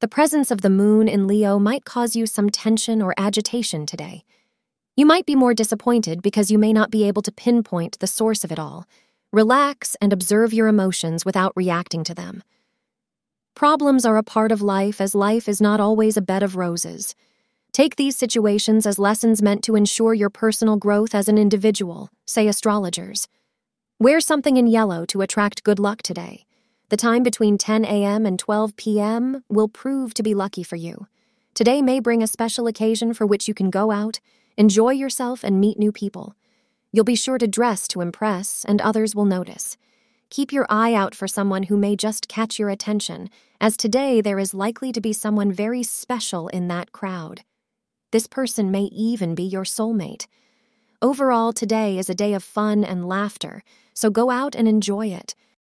the presence of the moon in Leo might cause you some tension or agitation today. You might be more disappointed because you may not be able to pinpoint the source of it all. Relax and observe your emotions without reacting to them. Problems are a part of life, as life is not always a bed of roses. Take these situations as lessons meant to ensure your personal growth as an individual, say astrologers. Wear something in yellow to attract good luck today. The time between 10 a.m. and 12 p.m. will prove to be lucky for you. Today may bring a special occasion for which you can go out, enjoy yourself, and meet new people. You'll be sure to dress to impress, and others will notice. Keep your eye out for someone who may just catch your attention, as today there is likely to be someone very special in that crowd. This person may even be your soulmate. Overall, today is a day of fun and laughter, so go out and enjoy it.